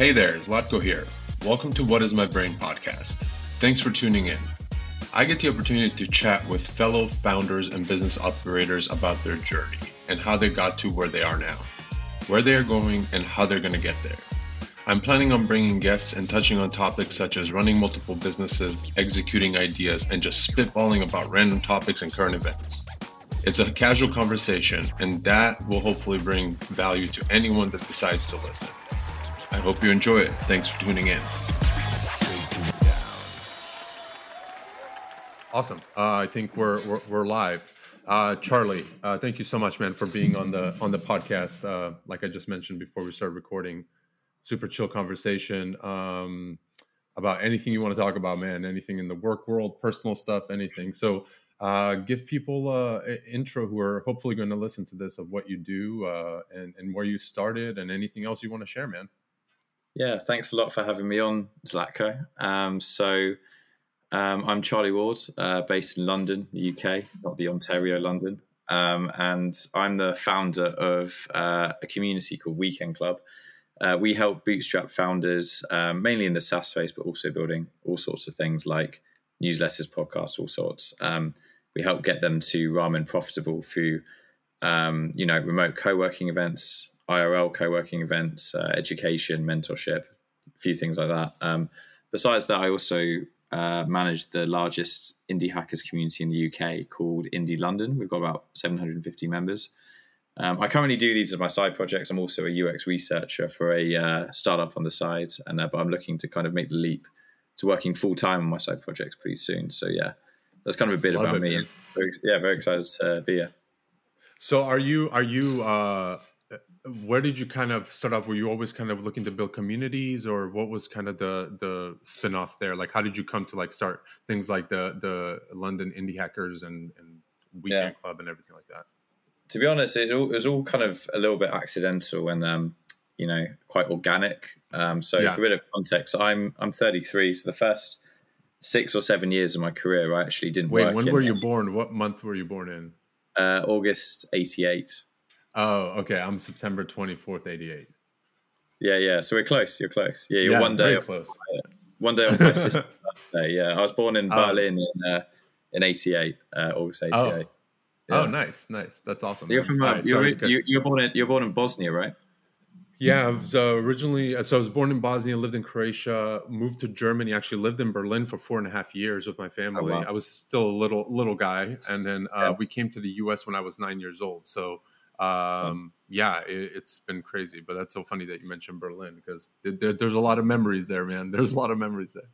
Hey there, Zlatko here. Welcome to What is My Brain podcast. Thanks for tuning in. I get the opportunity to chat with fellow founders and business operators about their journey and how they got to where they are now, where they are going, and how they're going to get there. I'm planning on bringing guests and touching on topics such as running multiple businesses, executing ideas, and just spitballing about random topics and current events. It's a casual conversation, and that will hopefully bring value to anyone that decides to listen. I hope you enjoy it. Thanks for tuning in. Awesome. Uh, I think we're we're, we're live. Uh, Charlie, uh, thank you so much, man, for being on the on the podcast. Uh, like I just mentioned before we started recording, super chill conversation um, about anything you want to talk about, man. Anything in the work world, personal stuff, anything. So, uh, give people uh, an intro who are hopefully going to listen to this of what you do and and where you started and anything else you want to share, man. Yeah, thanks a lot for having me on, Zlatko. Um, so. Um, I'm Charlie Ward, uh, based in London, UK, not the Ontario, London. Um, and I'm the founder of uh, a community called Weekend Club. Uh, we help bootstrap founders, um, mainly in the SaaS space, but also building all sorts of things like newsletters, podcasts, all sorts. Um, we help get them to ramen profitable through, um, you know, remote co-working events, IRL co-working events, uh, education, mentorship, a few things like that. Um, besides that, I also uh, manage the largest indie hackers community in the UK called Indie London. We've got about 750 members. Um, I currently do these as my side projects. I'm also a UX researcher for a uh, startup on the side, and uh, but I'm looking to kind of make the leap to working full time on my side projects pretty soon. So yeah, that's kind of a bit Love about it, me. Very, yeah, very excited to be here. So are you are you uh, where did you kind of start off? Were you always kind of looking to build communities, or what was kind of the the spinoff there? Like, how did you come to like start things like the the London Indie Hackers and and Weekend yeah. Club and everything like that? To be honest, it, all, it, was all kind of a little bit accidental and um, you know quite organic. Um, so yeah. for a bit of context, I'm I'm 33, so the first six or seven years of my career, I actually didn't. Wait, when were you born? What month were you born in? Uh, August '88. Oh, okay. I'm September 24th, 88. Yeah, yeah. So we're close. You're close. Yeah, you're yeah, one day close. one day off my sister's birthday. Yeah, I was born in oh. Berlin in uh, in '88, uh, August '88. Oh. Yeah. oh, nice, nice. That's awesome. You're from uh, right, you're, you, you're born in you're born in Bosnia, right? Yeah, I was uh, originally so I was born in Bosnia, lived in Croatia, moved to Germany. Actually, lived in Berlin for four and a half years with my family. Oh, wow. I was still a little little guy, and then uh, yeah. we came to the U.S. when I was nine years old. So um, yeah, it, has been crazy. But that's so funny that you mentioned Berlin because there, there's a lot of memories there, man. There's a lot of memories there.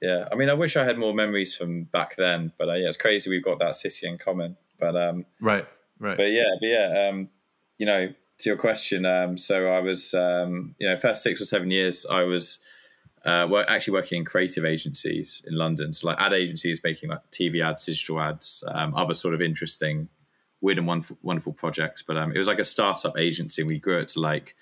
Yeah, I mean, I wish I had more memories from back then, but uh, yeah, it's crazy we've got that city in common. But um, right, right. But yeah, but yeah, um, you know, to your question, um, so I was, um, you know, first six or seven years, I was uh, actually working in creative agencies in London, so like ad agencies making like TV ads, digital ads, um, other sort of interesting weird and wonderful, wonderful projects. But um, it was like a startup agency. We grew it to like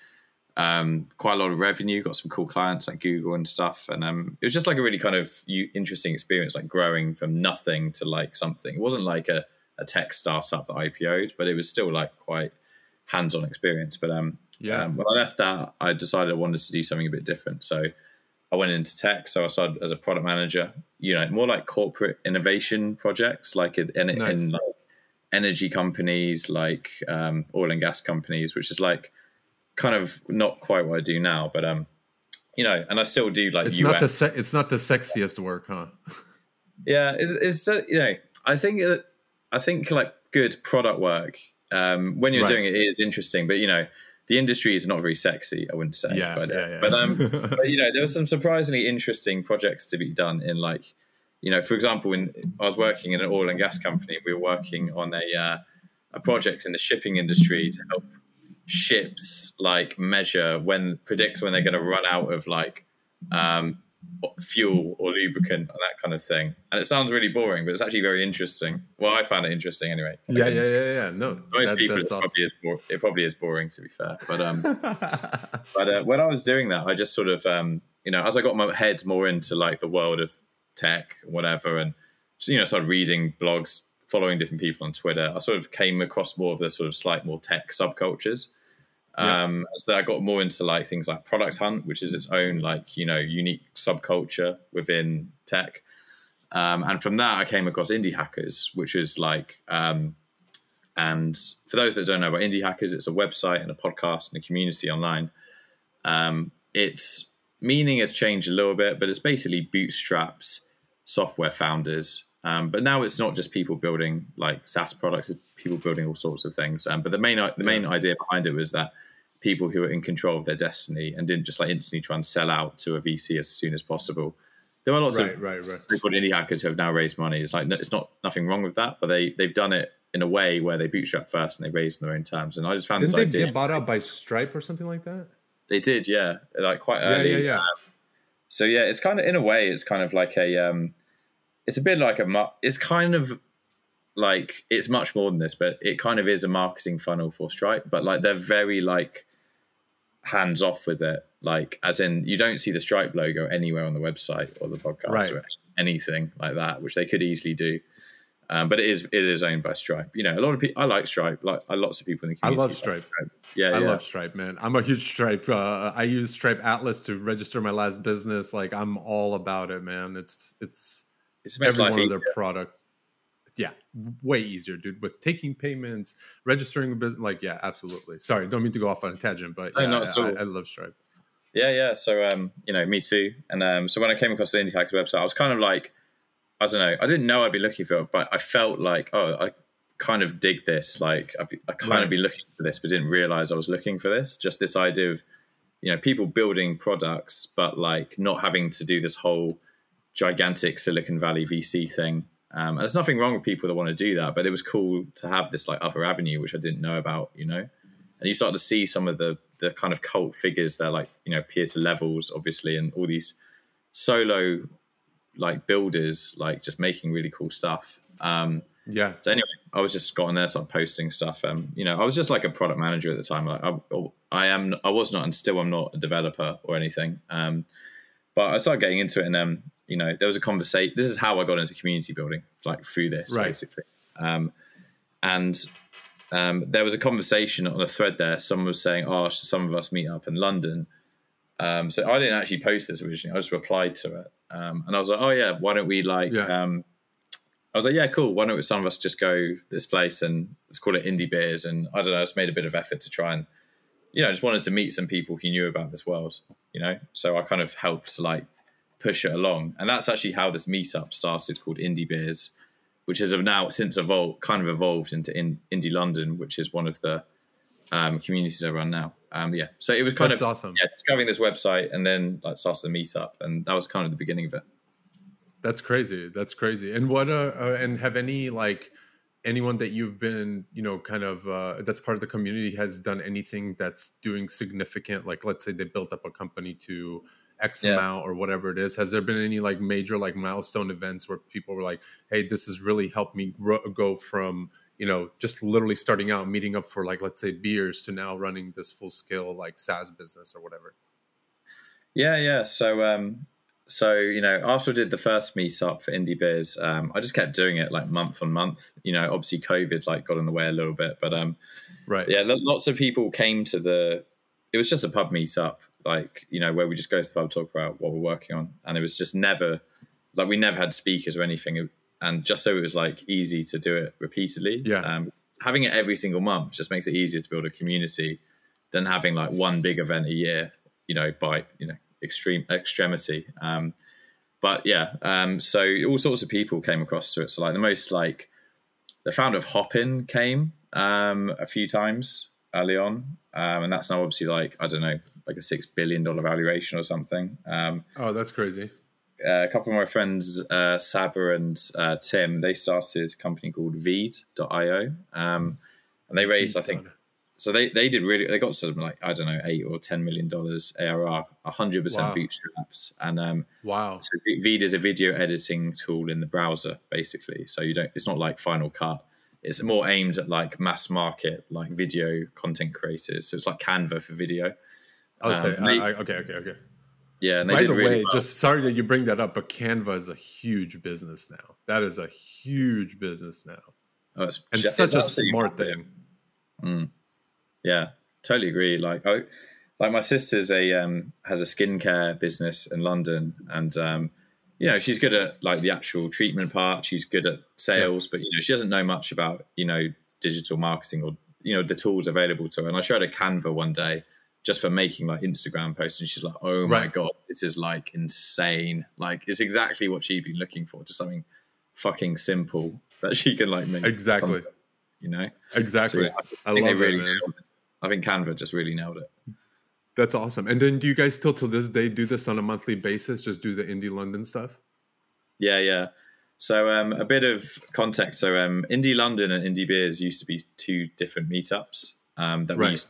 um, quite a lot of revenue. Got some cool clients like Google and stuff. And um, it was just like a really kind of interesting experience, like growing from nothing to like something. It wasn't like a, a tech startup that IPO'd, but it was still like quite hands-on experience. But um, yeah, um, when I left that, I decided I wanted to do something a bit different. So I went into tech. So I started as a product manager. You know, more like corporate innovation projects, like in, in, nice. in like energy companies, like um, oil and gas companies, which is like kind of not quite what I do now, but um, you know, and I still do like it's UX. not the se- it's not the sexiest work, huh? yeah, it's, it's uh, you know, I think uh, I think like good product work um, when you're right. doing it, it is interesting, but you know. The industry is not very sexy, I wouldn't say. Yeah, but, uh, yeah, yeah. but um, but you know, there were some surprisingly interesting projects to be done in like you know, for example, when I was working in an oil and gas company, we were working on a uh, a project in the shipping industry to help ships like measure when predict when they're going to run out of like um, fuel or lubricant and that kind of thing. And it sounds really boring, but it's actually very interesting. Well, I found it interesting anyway. Yeah, yeah, yeah, yeah. No, most that, people, it's awesome. probably is bo- it probably is boring to be fair. But um, but uh, when I was doing that, I just sort of um, you know, as I got my head more into like the world of tech, whatever, and you know, started reading blogs, following different people on Twitter. I sort of came across more of the sort of slight more tech subcultures. Yeah. Um, so I got more into like things like Product Hunt, which is its own like you know unique subculture within tech. Um, and from that, I came across Indie Hackers, which is like, um, and for those that don't know about Indie Hackers, it's a website and a podcast and a community online. Um, its meaning has changed a little bit, but it's basically bootstraps software founders. Um, but now it's not just people building like SaaS products; it's people building all sorts of things. Um, but the main the main idea behind it was that people who are in control of their destiny and didn't just like instantly try and sell out to a VC as soon as possible. There are lots right, of right, right. so-called indie hackers who have now raised money. It's like it's not nothing wrong with that, but they they've done it in a way where they bootstrap first and they raise in their own terms. And I just found didn't they idea. get bought out by Stripe or something like that? They did, yeah, like quite early. Yeah, yeah, yeah. Um, so yeah, it's kind of in a way, it's kind of like a, um, it's a bit like a, it's kind of like it's much more than this, but it kind of is a marketing funnel for Stripe. But like they're very like hands off with it, like as in you don't see the Stripe logo anywhere on the website or the podcast right. or anything like that, which they could easily do. Um, but it is it is owned by Stripe. You know, a lot of people. I like Stripe. Like lots of people in the community. I love Stripe. Stripe. Yeah, I yeah. love Stripe, man. I'm a huge Stripe. Uh, I use Stripe Atlas to register my last business. Like I'm all about it, man. It's it's it's every one of their products. Yeah, way easier, dude. With taking payments, registering a business, like yeah, absolutely. Sorry, don't mean to go off on a tangent, but yeah, no, I, I, I, love Stripe. Yeah, yeah. So um, you know, me too. And um, so when I came across the Indie Hackers website, I was kind of like I don't know. I didn't know I'd be looking for it, but I felt like, oh, I kind of dig this. Like, I, I kind right. of be looking for this, but didn't realize I was looking for this. Just this idea of, you know, people building products, but like not having to do this whole gigantic Silicon Valley VC thing. Um, and there's nothing wrong with people that want to do that, but it was cool to have this like other avenue, which I didn't know about, you know. And you start to see some of the the kind of cult figures there, like you know, Pieter Levels, obviously, and all these solo like builders like just making really cool stuff. Um, yeah. So anyway, I was just got on there, started posting stuff. Um, you know, I was just like a product manager at the time. Like I, I am, I was not, and still I'm not a developer or anything. Um, but I started getting into it, and um, you know, there was a conversation. This is how I got into community building, like through this, right. basically. Um, and um, there was a conversation on a thread there. Someone was saying, "Oh, should some of us meet up in London?" Um, so I didn't actually post this originally. I just replied to it, um, and I was like, "Oh yeah, why don't we like?" Yeah. Um, I was like, "Yeah, cool. Why don't some of us just go this place and let's call it Indie Beers?" And I don't know, I just made a bit of effort to try and, you know, just wanted to meet some people who knew about this world, you know. So I kind of helped like push it along, and that's actually how this meetup started, called Indie Beers, which has now since evolved, kind of evolved into in, Indie London, which is one of the um, communities I run now um, yeah, so it was kind That's of awesome. Yeah, discovering this website and then like started the meetup, and that was kind of the beginning of it. That's crazy. That's crazy. And what uh, uh, and have any like anyone that you've been you know kind of uh, that's part of the community has done anything that's doing significant like let's say they built up a company to x yeah. amount or whatever it is has there been any like major like milestone events where people were like hey this has really helped me grow, go from you know, just literally starting out, meeting up for like, let's say beers to now running this full scale like SaaS business or whatever? Yeah, yeah. So, um, so you know, after I did the first meetup for Indie Beers, um, I just kept doing it like month on month. You know, obviously COVID like got in the way a little bit, but um, right, yeah, lots of people came to the. It was just a pub meetup, like you know, where we just go to the pub talk about what we're working on, and it was just never like we never had speakers or anything and just so it was like easy to do it repeatedly. Yeah. Um, having it every single month just makes it easier to build a community than having like one big event a year. You know, by you know extreme extremity. Um, but yeah, um, so all sorts of people came across to it. So like the most like the founder of Hopin came um, a few times early on, um, and that's now obviously like I don't know, like a six billion dollar valuation or something. Um, oh, that's crazy uh, a couple of my friends, uh, Sabba and uh, Tim, they started a company called Veed.io. Um, and they raised, I think, so they, they did really, they got something like, I don't know, eight or $10 million ARR, 100% wow. bootstraps. And um, wow. So Veed is a video editing tool in the browser, basically. So you don't, it's not like Final Cut. It's more aimed at like mass market, like video content creators. So it's like Canva for video. Oh, um, say, I, okay, okay, okay. Yeah. By the really way, well. just sorry that you bring that up, but Canva is a huge business now. That is a huge business now. Oh, it's, and such a smart thing. Mm. Yeah. totally agree. Like, I, like my sister's a um, has a skincare business in London, and um, you know she's good at like the actual treatment part. She's good at sales, yeah. but you know she doesn't know much about you know digital marketing or you know the tools available to her. And I showed her Canva one day just for making like Instagram posts, and she's like, "Oh my right. god, this is like insane! Like it's exactly what she'd been looking for, just something fucking simple that she can like make exactly." Content, you know, exactly. So, I, I, I love really it, man. I think Canva just really nailed it. That's awesome. And then do you guys still to this day do this on a monthly basis? Just do the Indie London stuff? Yeah, yeah. So um, a bit of context. So um, Indie London and Indie Beers used to be two different meetups um, that right. we used.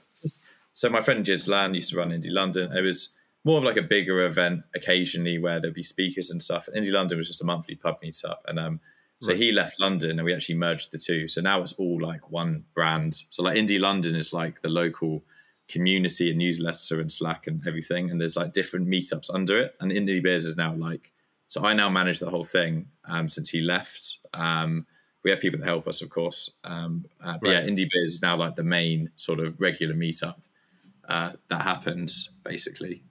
So my friend Jiz Land used to run Indie London. It was more of like a bigger event occasionally where there'd be speakers and stuff. Indie London was just a monthly pub meetup, and um, so right. he left London, and we actually merged the two. So now it's all like one brand. So like Indie London is like the local community and newsletter and Slack and everything. And there's like different meetups under it. And Indie Beers is now like, so I now manage the whole thing um, since he left. Um, we have people that help us, of course. Um, uh, right. yeah, Indie Beers is now like the main sort of regular meetup uh, that happens basically.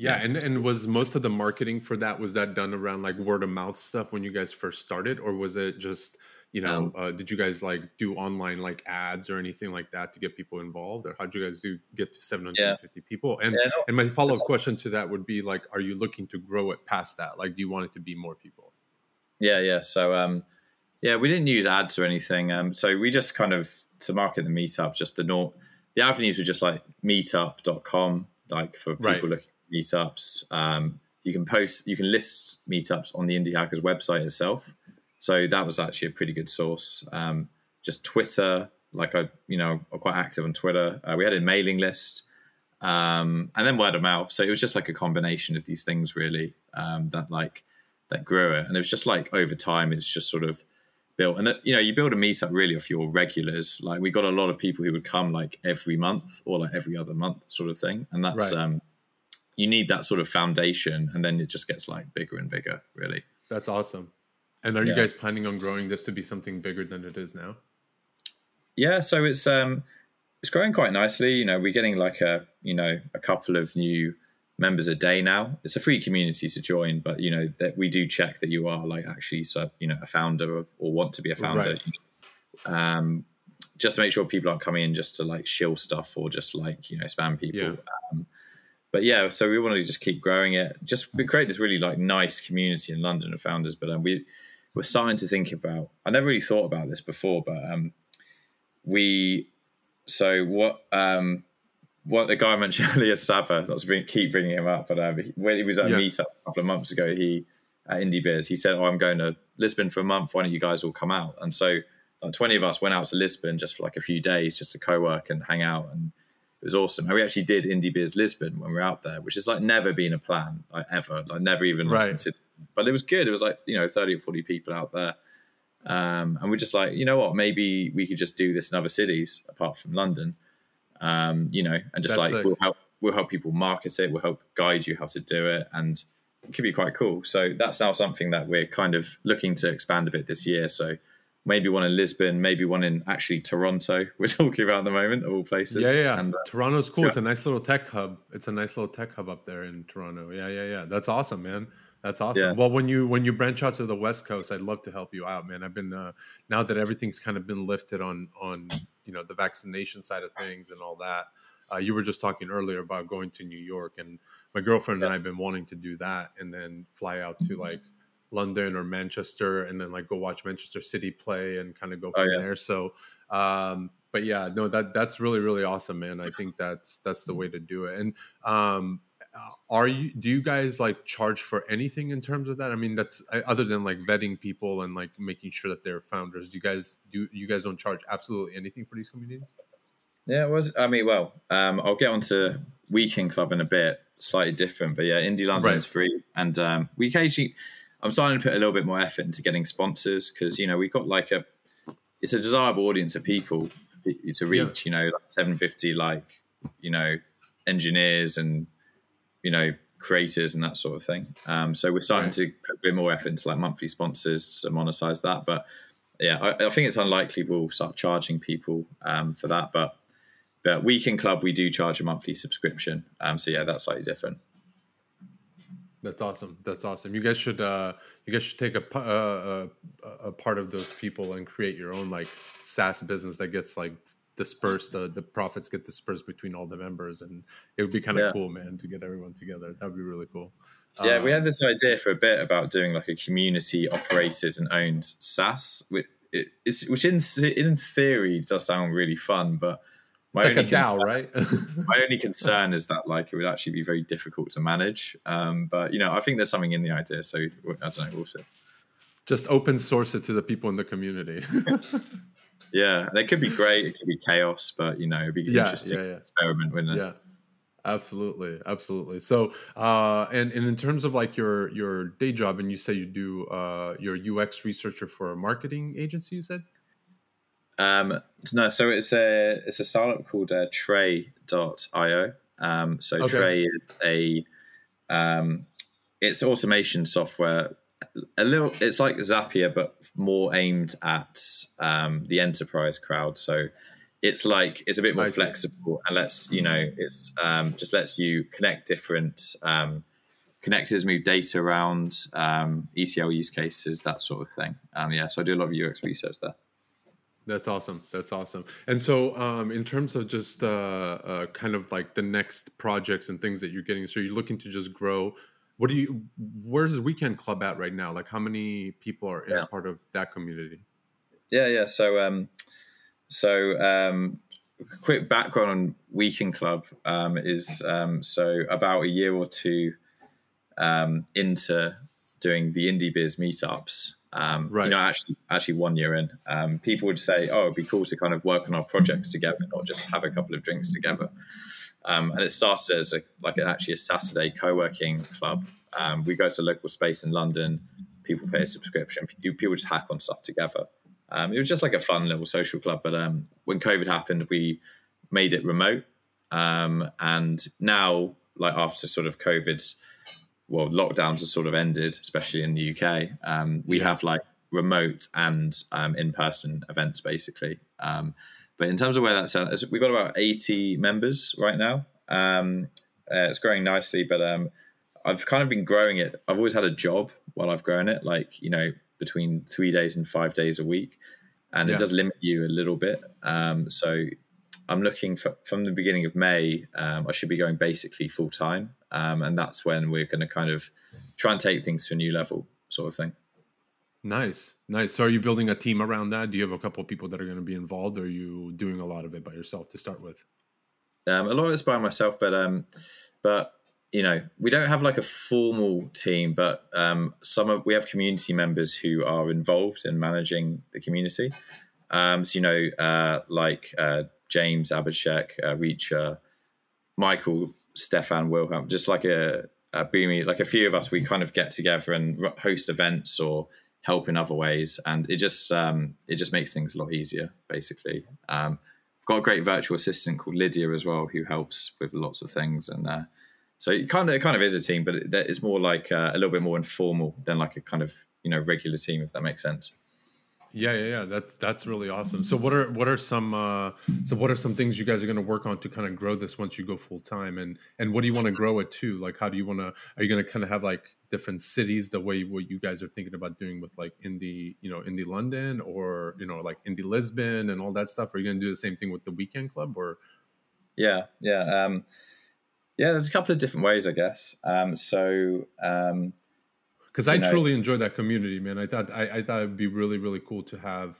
Yeah, and and was most of the marketing for that was that done around like word of mouth stuff when you guys first started, or was it just you know um, uh, did you guys like do online like ads or anything like that to get people involved? Or how did you guys do get to 750 yeah. people? And yeah, no, and my follow-up question to that would be like are you looking to grow it past that? Like do you want it to be more people? Yeah yeah. So um yeah we didn't use ads or anything. Um so we just kind of to market the meetup just the north the avenues were just like meetup.com like for people right. looking at meetups um you can post you can list meetups on the indie hackers website itself so that was actually a pretty good source. Um, just Twitter, like I, you know, I'm quite active on Twitter. Uh, we had a mailing list, um, and then word of mouth. So it was just like a combination of these things, really, um, that like that grew it. And it was just like over time, it's just sort of built. And you know, you build a meetup really off your regulars. Like we got a lot of people who would come like every month or like every other month, sort of thing. And that's right. um, you need that sort of foundation, and then it just gets like bigger and bigger, really. That's awesome. And are yeah. you guys planning on growing this to be something bigger than it is now? Yeah, so it's um it's growing quite nicely. You know, we're getting like a you know a couple of new members a day now. It's a free community to join, but you know that we do check that you are like actually so you know a founder of or want to be a founder. Right. Um, just to make sure people aren't coming in just to like shill stuff or just like you know spam people. Yeah. Um, but yeah, so we want to just keep growing it. Just we create this really like nice community in London of founders. But um, we we're starting to think about. I never really thought about this before, but um, we. So what? Um, what the guy I mentioned earlier, Sabba. Not to keep bringing him up, but um, when he was at a meetup a couple of months ago, he at Indie Beers, he said, "Oh, I'm going to Lisbon for a month. Why don't you guys all come out?" And so, like, twenty of us went out to Lisbon just for like a few days, just to co-work and hang out and it was awesome. And we actually did Indie Beers Lisbon when we were out there, which has like never been a plan, like ever, like never even right. considered. But it was good. It was like you know thirty or forty people out there, um, and we're just like, you know what, maybe we could just do this in other cities apart from London, um, you know, and just That's like we'll help we'll help people market it, we'll help guide you how to do it, and it could be quite cool. So that's now something that we're kind of looking to expand a bit this year. So maybe one in Lisbon, maybe one in actually Toronto. We're talking about at the moment of all places. Yeah, yeah. And, uh, Toronto's cool. It's a nice little tech hub. It's a nice little tech hub up there in Toronto. Yeah, yeah, yeah. That's awesome, man. That's awesome. Yeah. Well, when you when you branch out to the West Coast, I'd love to help you out, man. I've been uh, now that everything's kind of been lifted on on you know the vaccination side of things and all that. Uh, you were just talking earlier about going to New York, and my girlfriend yeah. and I've been wanting to do that, and then fly out to like London or Manchester, and then like go watch Manchester City play and kind of go oh, from oh, yeah. there. So, um, but yeah, no, that that's really really awesome, man. I think that's that's the way to do it. And um, are you? Do you guys like charge for anything in terms of that? I mean, that's uh, other than like vetting people and like making sure that they're founders. Do you guys do you guys don't charge absolutely anything for these communities? Yeah, it was. I mean, well, um, I'll get onto Weekend Club in a bit. Slightly different, but yeah, Indie London right. is free, and um, we occasionally I'm starting to put a little bit more effort into getting sponsors because you know we've got like a it's a desirable audience of people to reach. Yeah. You know, like 750 like you know engineers and you know creators and that sort of thing. Um, so we're starting right. to put a bit more effort into like monthly sponsors to monetize that. But yeah, I, I think it's unlikely we'll start charging people um, for that. But but weekend club we do charge a monthly subscription. Um, so yeah, that's slightly different. That's awesome. That's awesome. You guys should uh, you guys should take a, uh, a, a part of those people and create your own like SaaS business that gets like dispersed. The the profits get dispersed between all the members, and it would be kind of yeah. cool, man, to get everyone together. That would be really cool. Yeah, um, we had this idea for a bit about doing like a community operated and owned SaaS, which, it, which in in theory does sound really fun, but my it's like a DAO, right? my only concern is that like it would actually be very difficult to manage. Um, but you know, I think there's something in the idea. So I don't know. We'll. Just open source it to the people in the community. yeah, it could be great. It could be chaos, but you know, it'd be an yeah, interesting yeah, yeah. experiment, wouldn't it? Yeah. Absolutely, absolutely. So, uh, and and in terms of like your your day job, and you say you do uh, your UX researcher for a marketing agency, you said. Um, no, so it's a it's a startup called uh, Tray.io. Um, so okay. Tray is a um, it's automation software. A little, it's like Zapier, but more aimed at um, the enterprise crowd. So it's like it's a bit more flexible and lets you know it's um, just lets you connect different um, connectors, move data around, um, ETL use cases, that sort of thing. Um, yeah, so I do a lot of UX research there. That's awesome. That's awesome. And so, um, in terms of just uh, uh, kind of like the next projects and things that you're getting, so you're looking to just grow. What do you? Where's Weekend Club at right now? Like, how many people are yeah. part of that community? Yeah, yeah. So, um, so um, quick background on Weekend Club um, is um, so about a year or two um, into doing the Indie Beers meetups. Um, right. You know, actually, actually, one year in, um, people would say, "Oh, it'd be cool to kind of work on our projects together, not just have a couple of drinks together." Um, and it started as a, like an, actually a Saturday co-working club. Um, we go to a local space in London. People pay a subscription. People just hack on stuff together. Um, it was just like a fun little social club. But um, when COVID happened, we made it remote. and now, like after sort of COVID's well, lockdowns have sort of ended, especially in the UK. Um, we have like remote and um, in-person events basically. Um, but in terms of where that's at, we've got about 80 members right now. Um, uh, it's growing nicely, but um, I've kind of been growing it. I've always had a job while I've grown it, like, you know, between three days and five days a week. And yeah. it does limit you a little bit. Um, so I'm looking for, from the beginning of May, I should be going basically full time um, and that's when we're going to kind of try and take things to a new level, sort of thing. Nice, nice. So, are you building a team around that? Do you have a couple of people that are going to be involved, or are you doing a lot of it by yourself to start with? Um, a lot of it's by myself, but um, but you know, we don't have like a formal team, but um, some of we have community members who are involved in managing the community. Um, so you know, uh, like uh, James Abhishek, uh, Reacher, Michael Stefan Wilhelm, just like a, a boomy, like a few of us, we kind of get together and host events or help in other ways, and it just um, it just makes things a lot easier. Basically, um, got a great virtual assistant called Lydia as well, who helps with lots of things, and uh, so it kind of it kind of is a team, but it, it's more like uh, a little bit more informal than like a kind of you know regular team, if that makes sense. Yeah, yeah, yeah. That's that's really awesome. So what are what are some uh so what are some things you guys are going to work on to kind of grow this once you go full time and and what do you want to grow it to? Like how do you want to are you going to kind of have like different cities the way what you guys are thinking about doing with like indie, you know, indie London or, you know, like indie Lisbon and all that stuff? Are you going to do the same thing with the weekend club or Yeah, yeah. Um yeah, there's a couple of different ways, I guess. Um so um because I know, truly enjoy that community, man. I thought I, I, thought it'd be really really cool to have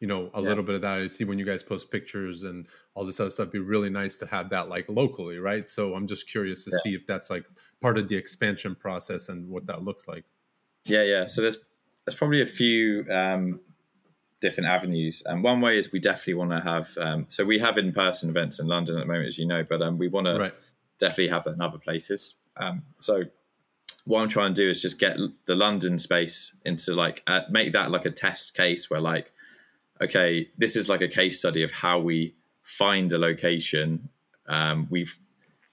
you know a yeah. little bit of that. I see when you guys post pictures and all this other stuff. It'd be really nice to have that like locally, right? So I'm just curious to yeah. see if that's like part of the expansion process and what that looks like. Yeah, yeah. So there's there's probably a few um, different avenues. And um, one way is we definitely want to have. Um, so we have in person events in London at the moment, as you know, but um, we want right. to definitely have that in other places. Um, so what I'm trying to do is just get the London space into like uh, make that like a test case where like okay this is like a case study of how we find a location um, we've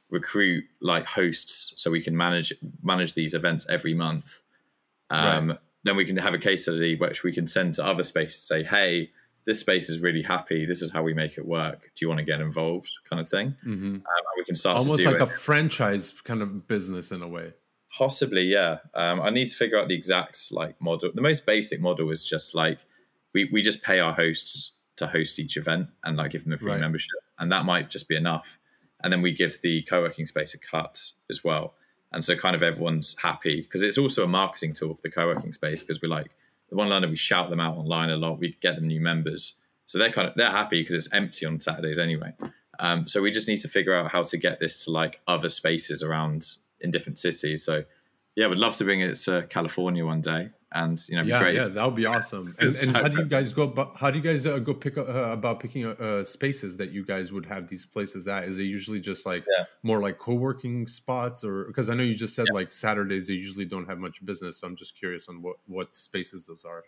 recruit like hosts so we can manage manage these events every month um, right. then we can have a case study which we can send to other spaces say hey this space is really happy. This is how we make it work. Do you want to get involved? Kind of thing. Mm-hmm. Um, we can start almost like it. a franchise kind of business in a way. Possibly, yeah. Um, I need to figure out the exact like model. The most basic model is just like we we just pay our hosts to host each event and like give them a free right. membership, and that might just be enough. And then we give the co-working space a cut as well, and so kind of everyone's happy because it's also a marketing tool for the co-working space because we're like the one London we shout them out online a lot. We get them new members, so they're kind of they're happy because it's empty on Saturdays anyway. Um, so we just need to figure out how to get this to like other spaces around in different cities. So yeah, would love to bring it to California one day and you know, yeah, great. yeah, that would be awesome. And, and how do you guys go? About, how do you guys uh, go pick uh, about picking uh, spaces that you guys would have these places at? Is it usually just like yeah. more like co-working spots, or because I know you just said yeah. like Saturdays they usually don't have much business. So I'm just curious on what what spaces those are.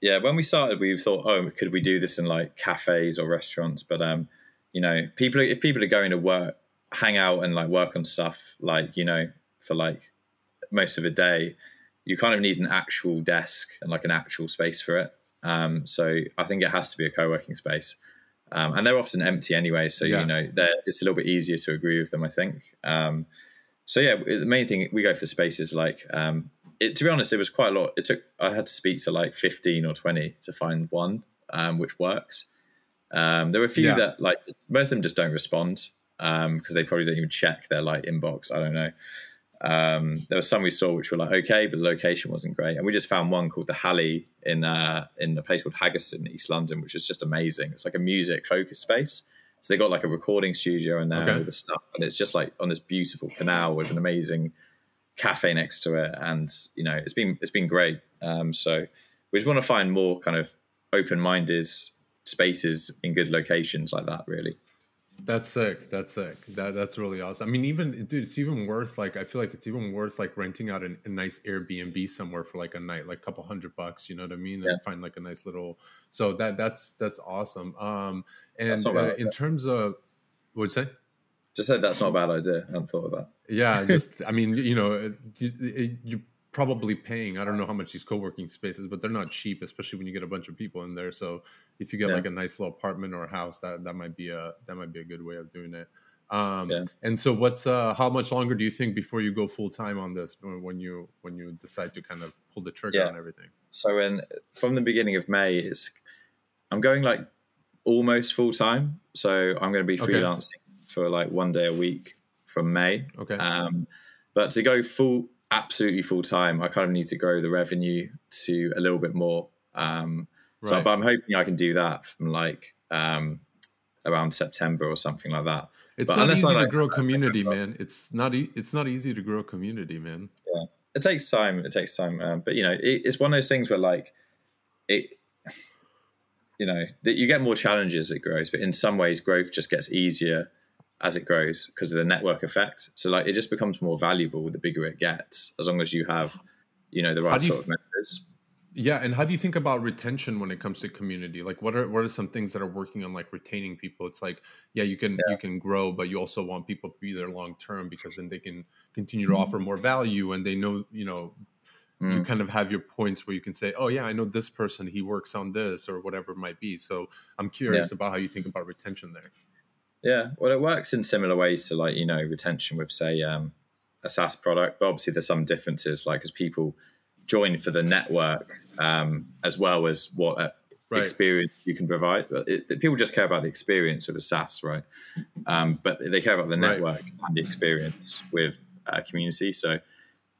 Yeah, when we started, we thought, oh, could we do this in like cafes or restaurants? But um, you know, people if people are going to work, hang out and like work on stuff, like you know, for like most of a day you kind of need an actual desk and like an actual space for it. Um, so I think it has to be a co-working space, um, and they're often empty anyway. So yeah. you know, it's a little bit easier to agree with them. I think. Um, so yeah, the main thing we go for spaces like. Um, it, to be honest, it was quite a lot. It took I had to speak to like fifteen or twenty to find one um, which works. Um, there were a few yeah. that like most of them just don't respond because they probably don't even check their like inbox. I don't know. Um, there were some we saw which were like okay, but the location wasn't great, and we just found one called the Halley in uh, in a place called Haggerston, East London, which was just amazing. It's like a music focus space. So they got like a recording studio in there okay. with the stuff, and it's just like on this beautiful canal with an amazing cafe next to it, and you know it's been it's been great. Um, so we just want to find more kind of open minded spaces in good locations like that, really. That's sick. That's sick. That that's really awesome. I mean, even dude, it's even worth like I feel like it's even worth like renting out an, a nice Airbnb somewhere for like a night, like a couple hundred bucks. You know what I mean? Yeah. And find like a nice little. So that that's that's awesome. Um, and uh, in terms of what'd you say? Just said that's not a bad idea. I hadn't thought of that. Yeah, just I mean, you know, you, you probably paying. I don't know how much these co-working spaces, but they're not cheap, especially when you get a bunch of people in there. So if you get yeah. like a nice little apartment or a house, that that might be a that might be a good way of doing it. Um, yeah. And so, what's uh, how much longer do you think before you go full time on this when you when you decide to kind of pull the trigger yeah. on everything? So, in from the beginning of May, it's I'm going like almost full time. So I'm going to be freelancing okay. for like one day a week from May. Okay. Um, but to go full absolutely full time, I kind of need to grow the revenue to a little bit more. Um, right. So, but I'm hoping I can do that from like um, around September or something like that. It's but not easy like, to grow a community, man. It's not. E- it's not easy to grow a community, man. Yeah, it takes time. It takes time. Um, but you know, it, it's one of those things where like it. You know that you get more challenges it grows, but in some ways, growth just gets easier as it grows because of the network effect. So like it just becomes more valuable the bigger it gets, as long as you have, you know, the right sort of members. Yeah, and how do you think about retention when it comes to community? Like, what are what are some things that are working on like retaining people? It's like, yeah, you can yeah. you can grow, but you also want people to be there long term because then they can continue to offer more value, and they know, you know, mm. you kind of have your points where you can say, oh yeah, I know this person, he works on this or whatever it might be. So I'm curious yeah. about how you think about retention there. Yeah, well, it works in similar ways to like you know retention with say um, a SaaS product, but obviously there's some differences, like as people join for the network um, as well as what uh, right. experience you can provide. But it, it, people just care about the experience of a SaaS, right? Um, but they care about the network right. and the experience with a community. So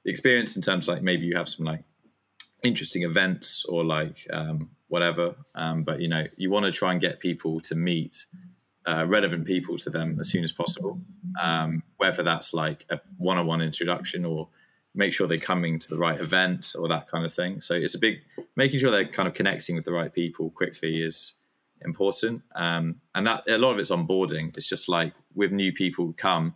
the experience in terms of like maybe you have some like interesting events or like um, whatever, um, but you know you want to try and get people to meet uh, relevant people to them as soon as possible. Um, whether that's like a one-on-one introduction or make sure they're coming to the right event or that kind of thing. So it's a big making sure they're kind of connecting with the right people quickly is important. Um, and that a lot of it's onboarding. It's just like with new people come,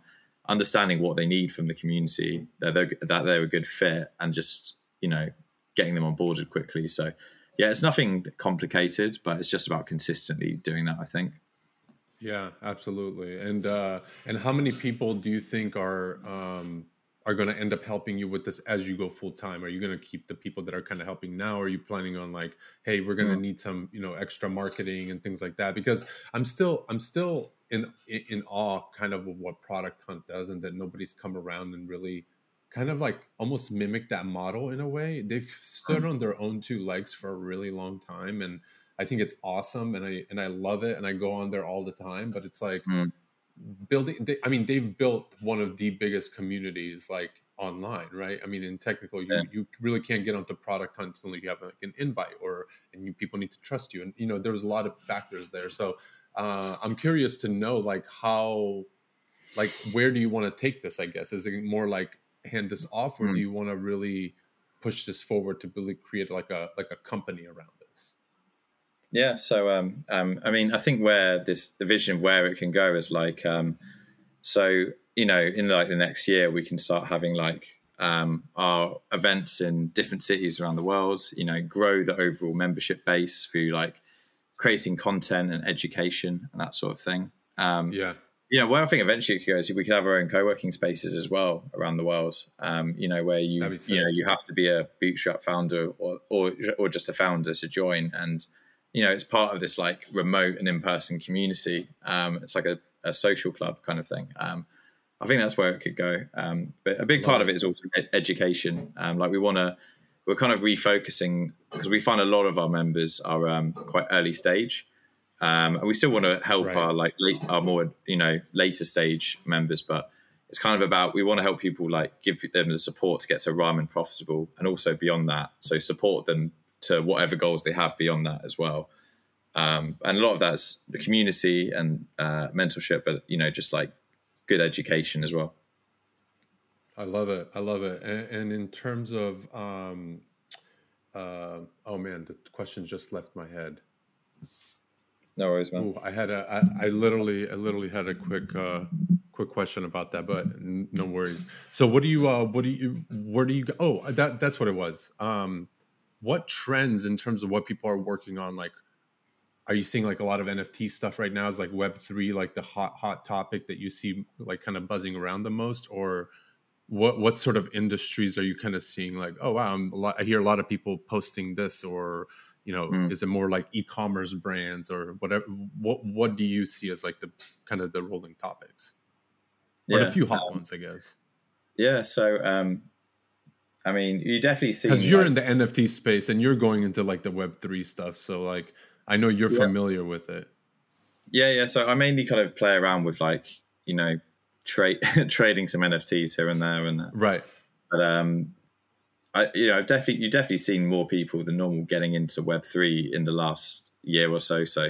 understanding what they need from the community, that they're, that they're a good fit, and just you know getting them onboarded quickly. So yeah, it's nothing complicated, but it's just about consistently doing that. I think. Yeah, absolutely. And uh, and how many people do you think are um, are going to end up helping you with this as you go full time? Are you going to keep the people that are kind of helping now? Or are you planning on like, hey, we're going to mm. need some, you know, extra marketing and things like that? Because I'm still, I'm still in in awe, kind of of what Product Hunt does, and that nobody's come around and really kind of like almost mimic that model in a way. They've stood mm. on their own two legs for a really long time, and I think it's awesome, and I and I love it, and I go on there all the time. But it's like. Mm building they, i mean they've built one of the biggest communities like online right i mean in technical you, yeah. you really can't get onto product hunt until you have like an invite or and you, people need to trust you and you know there's a lot of factors there so uh, i'm curious to know like how like where do you want to take this i guess is it more like hand this off or mm. do you want to really push this forward to really create like a like a company around yeah. So, um, um, I mean, I think where this the vision of where it can go is like, um, so you know, in like the next year, we can start having like um, our events in different cities around the world. You know, grow the overall membership base through like creating content and education and that sort of thing. Um, yeah. You know, where I think eventually it could go is we could have our own co-working spaces as well around the world. Um, you know, where you you know you have to be a bootstrap founder or or or just a founder to join and you know, it's part of this like remote and in-person community. Um, it's like a, a, social club kind of thing. Um, I think that's where it could go. Um, but a big part of it is also ed- education. Um, like we want to, we're kind of refocusing because we find a lot of our members are um, quite early stage, um, and we still want to help right. our like late, our more you know later stage members, but it's kind of about we want to help people like give them the support to get to ramen profitable, and also beyond that, so support them to whatever goals they have beyond that as well. Um, and a lot of that's the community and uh, mentorship, but you know, just like good education as well. I love it. I love it. And, and in terms of, um, uh, oh man, the question just left my head. No worries, man. Ooh, I had a, I, I literally, I literally had a quick, uh, quick question about that, but no worries. So, what do you, uh, what do you, where do you go? Oh, that, that's what it was. Um, what trends in terms of what people are working on? Like are you seeing like a lot of nft stuff right now? Is like web 3 like the hot hot topic that you see like kind of buzzing around the most? Or what what sort of industries are you kind of seeing like oh wow lot, i hear a lot of people posting this or you know mm. is it more like e-commerce brands or whatever what what do you see as like the kind of the rolling topics? Or yeah, a few hot um, ones i guess. yeah so um I mean, you definitely see because you're like, in the NFT space and you're going into like the Web three stuff. So like, I know you're yeah. familiar with it. Yeah, yeah. So I mainly kind of play around with like you know trade trading some NFTs here and there and right. But um, I you know definitely you definitely seen more people than normal getting into Web three in the last year or so. So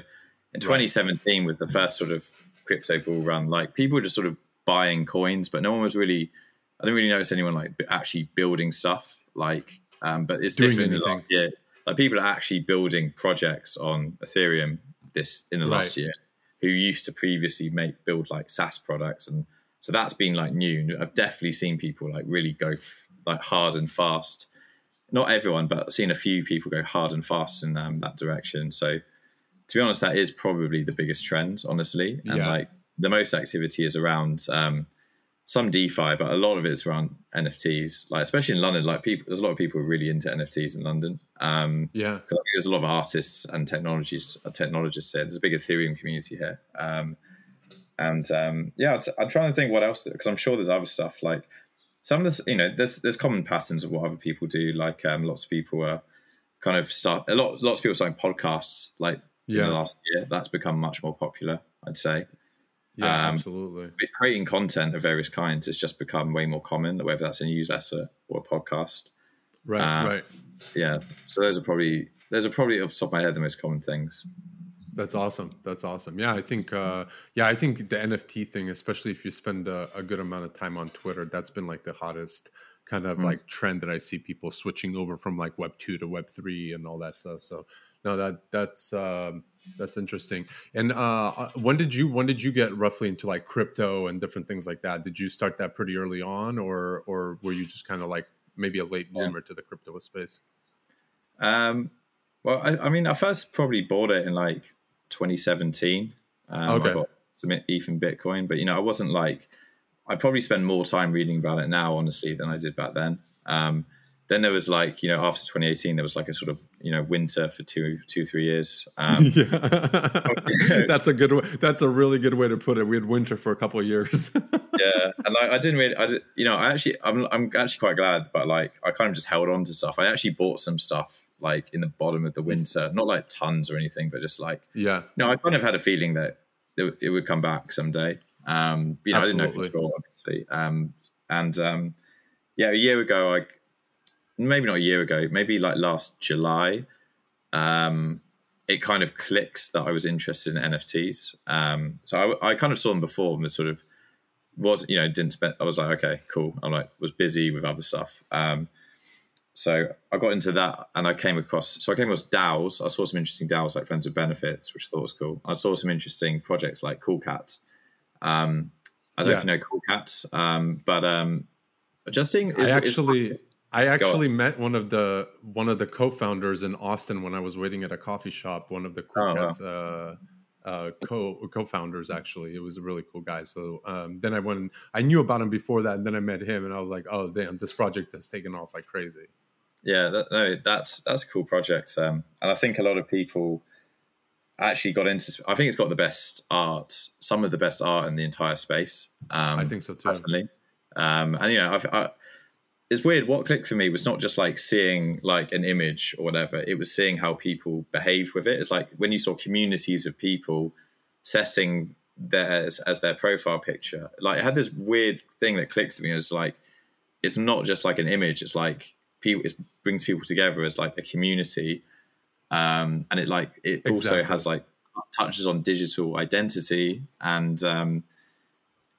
in 2017, right. with the first sort of crypto bull run, like people were just sort of buying coins, but no one was really I didn't really notice anyone like actually building stuff. Like, um, but it's Doing different anything. in the last year. Like people are actually building projects on Ethereum this in the right. last year, who used to previously make build like SaaS products, and so that's been like new. I've definitely seen people like really go f- like hard and fast. Not everyone, but I've seen a few people go hard and fast in um, that direction. So, to be honest, that is probably the biggest trend, honestly. And yeah. like the most activity is around um, some DeFi, but a lot of it's around NFTs. Like especially in London, like people, there's a lot of people really into NFTs in London. Um, yeah, because there's a lot of artists and technologies, uh, technologists here. There's a big Ethereum community here, um, and um, yeah, I'm trying to think what else because I'm sure there's other stuff like some of this. You know, there's there's common patterns of what other people do. Like um, lots of people are kind of start a lot. Lots of people starting podcasts. Like yeah. in the last year, that's become much more popular. I'd say. Yeah, um, absolutely. Creating content of various kinds has just become way more common, whether that's a newsletter or a podcast. Right, uh, right. Yeah. So those are probably those are probably off the top of my head the most common things. That's awesome. That's awesome. Yeah, I think. Uh, yeah, I think the NFT thing, especially if you spend a, a good amount of time on Twitter, that's been like the hottest kind of mm. like trend that I see people switching over from like Web two to Web three and all that stuff. So no, that that's um, that's interesting. And uh, uh, when did you when did you get roughly into like crypto and different things like that? Did you start that pretty early on, or or were you just kind of like maybe a late bloomer yeah. to the crypto space? Um, well, I, I, mean, I first probably bought it in like 2017. Um, okay. I bought some ETH and Bitcoin, but you know, I wasn't like I probably spend more time reading about it now, honestly, than I did back then. Um, then there was like you know after 2018 there was like a sort of you know winter for two two three years. Um, yeah. That's a good way that's a really good way to put it. We had winter for a couple of years. Yeah and like i didn't really i did, you know i actually I'm, I'm actually quite glad but like i kind of just held on to stuff. I actually bought some stuff like in the bottom of the winter not like tons or anything but just like yeah. no i kind of had a feeling that it, it would come back someday. Um you know Absolutely. i didn't know for sure obviously. Um and um yeah a year ago i maybe not a year ago, maybe like last July, um, it kind of clicks that I was interested in NFTs. Um, so I, I, kind of saw them before, but sort of was you know didn't spend. I was like, okay, cool. I'm like was busy with other stuff. Um, so I got into that, and I came across. So I came across DAOs. I saw some interesting DAOs like Friends with Benefits, which I thought was cool. I saw some interesting projects like Cool Cats. Um, I don't yeah. know if you know Cool Cats, um, but um, just seeing. I actually. I actually met one of the one of the co-founders in Austin when I was waiting at a coffee shop. One of the cool oh, wow. uh, uh, co co-founders actually. It was a really cool guy. So um, then I went. I knew about him before that, and then I met him, and I was like, "Oh damn, this project has taken off like crazy." Yeah, that, no, that's that's a cool project, um, and I think a lot of people actually got into. I think it's got the best art, some of the best art in the entire space. Um, I think so too. Personally, um, and you know, I've, I, it's weird. What clicked for me was not just like seeing like an image or whatever. It was seeing how people behaved with it. It's like when you saw communities of people setting theirs as their profile picture. Like it had this weird thing that clicks to me. It's like it's not just like an image. It's like people. It brings people together as like a community, um, and it like it exactly. also has like touches on digital identity and um,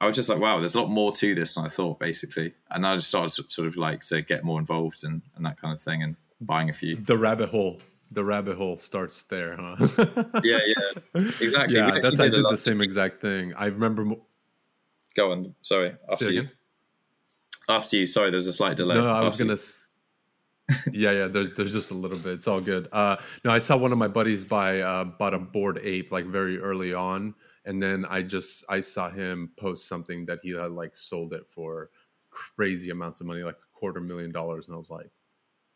I was just like, wow, there's a lot more to this than I thought, basically. And I just started sort of like to get more involved and, and that kind of thing and buying a few. The rabbit hole. The rabbit hole starts there, huh? yeah, yeah, exactly. Yeah, that's I did the same exact thing. I remember. Mo- Go on. Sorry. After you. After you. Sorry, there's a slight delay. No, I was gonna. yeah, yeah. There's there's just a little bit. It's all good. Uh, no, I saw one of my buddies buy uh, bought a Bored Ape like very early on, and then I just I saw him post something that he had like sold it for crazy amounts of money, like a quarter million dollars, and I was like,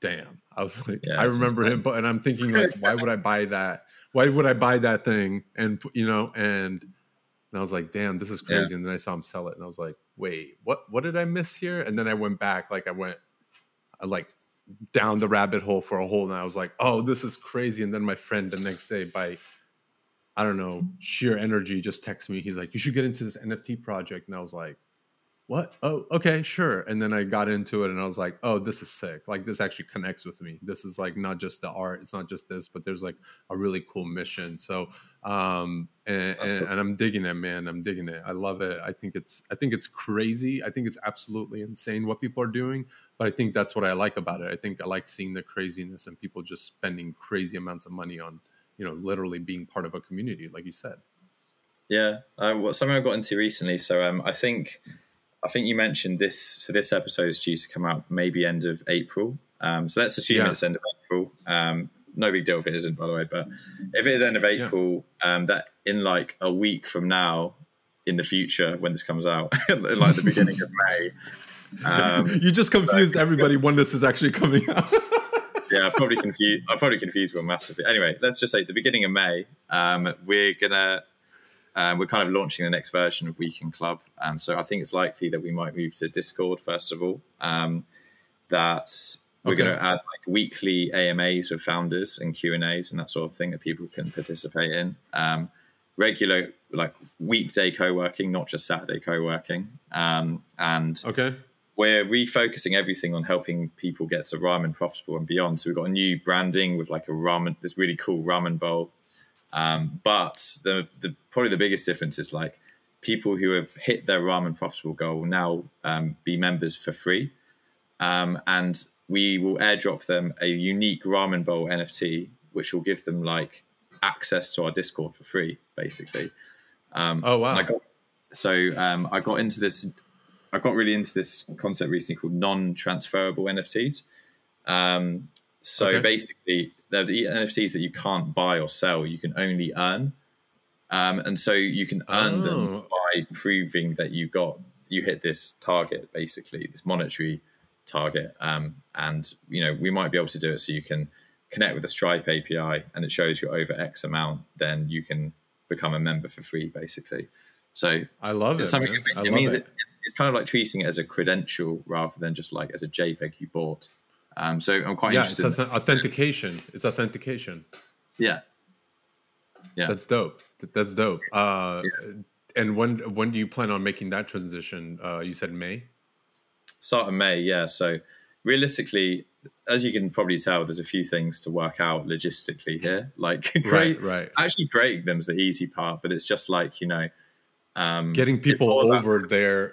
damn. I was like, yeah, I remember him, but and I'm thinking like, why would I buy that? Why would I buy that thing? And you know, and and I was like, damn, this is crazy. Yeah. And then I saw him sell it, and I was like, wait, what? What did I miss here? And then I went back, like I went, I like down the rabbit hole for a hole, and I was like, oh, this is crazy. And then my friend the next day by I don't know, sheer energy just texts me. He's like, you should get into this NFT project. And I was like, what? Oh, okay, sure. And then I got into it and I was like, oh, this is sick. Like, this actually connects with me. This is like not just the art, it's not just this, but there's like a really cool mission. So, um, and, and, cool. and, I'm digging it, man. I'm digging it. I love it. I think it's, I think it's crazy. I think it's absolutely insane what people are doing. But I think that's what I like about it. I think I like seeing the craziness and people just spending crazy amounts of money on you know literally being part of a community like you said yeah uh, well, something i got into recently so um, i think i think you mentioned this so this episode is due to come out maybe end of april um, so let's assume yeah. it's end of april um, no big deal if it isn't by the way but if it is end of april yeah. Um, that in like a week from now in the future when this comes out like the beginning of may um, you just confused everybody when this is actually coming out yeah, I probably confused. I probably confused one massively. Anyway, let's just say the beginning of May, um, we're gonna um, we're kind of launching the next version of Weekend Club, and so I think it's likely that we might move to Discord first of all. Um, that we're okay. going to add like weekly AMAs with founders and Q and A's and that sort of thing that people can participate in. Um, regular like weekday co-working, not just Saturday co-working, um, and okay we're refocusing everything on helping people get to ramen profitable and beyond. So we've got a new branding with like a ramen, this really cool ramen bowl. Um, but the, the probably the biggest difference is like people who have hit their ramen profitable goal will now um, be members for free, um, and we will airdrop them a unique ramen bowl NFT, which will give them like access to our Discord for free, basically. Um, oh wow! I got, so um, I got into this I got really into this concept recently called non-transferable NFTs. Um, so okay. basically, they're the NFTs that you can't buy or sell; you can only earn. Um, and so you can earn oh. them by proving that you got you hit this target, basically this monetary target, um, and you know we might be able to do it so you can connect with the Stripe API, and it shows you're over X amount, then you can become a member for free, basically. So I love it. something- man. I it means it. it, it's, it's kind of like treating it as a credential rather than just like as a JPEG you bought. Um, so I'm quite Yeah, it's interested. auth- authentication. It's authentication. yeah, Yeah. That's dope. That's dope. Uh, And when when do you plan on making that transition? Uh, you said May. start of May. Yeah. So realistically, as you can probably tell, there's a few things to work out logistically here. Like great, Right, right. actually creating them is the easy part, but it's just like you know, um, Getting people all about- over there.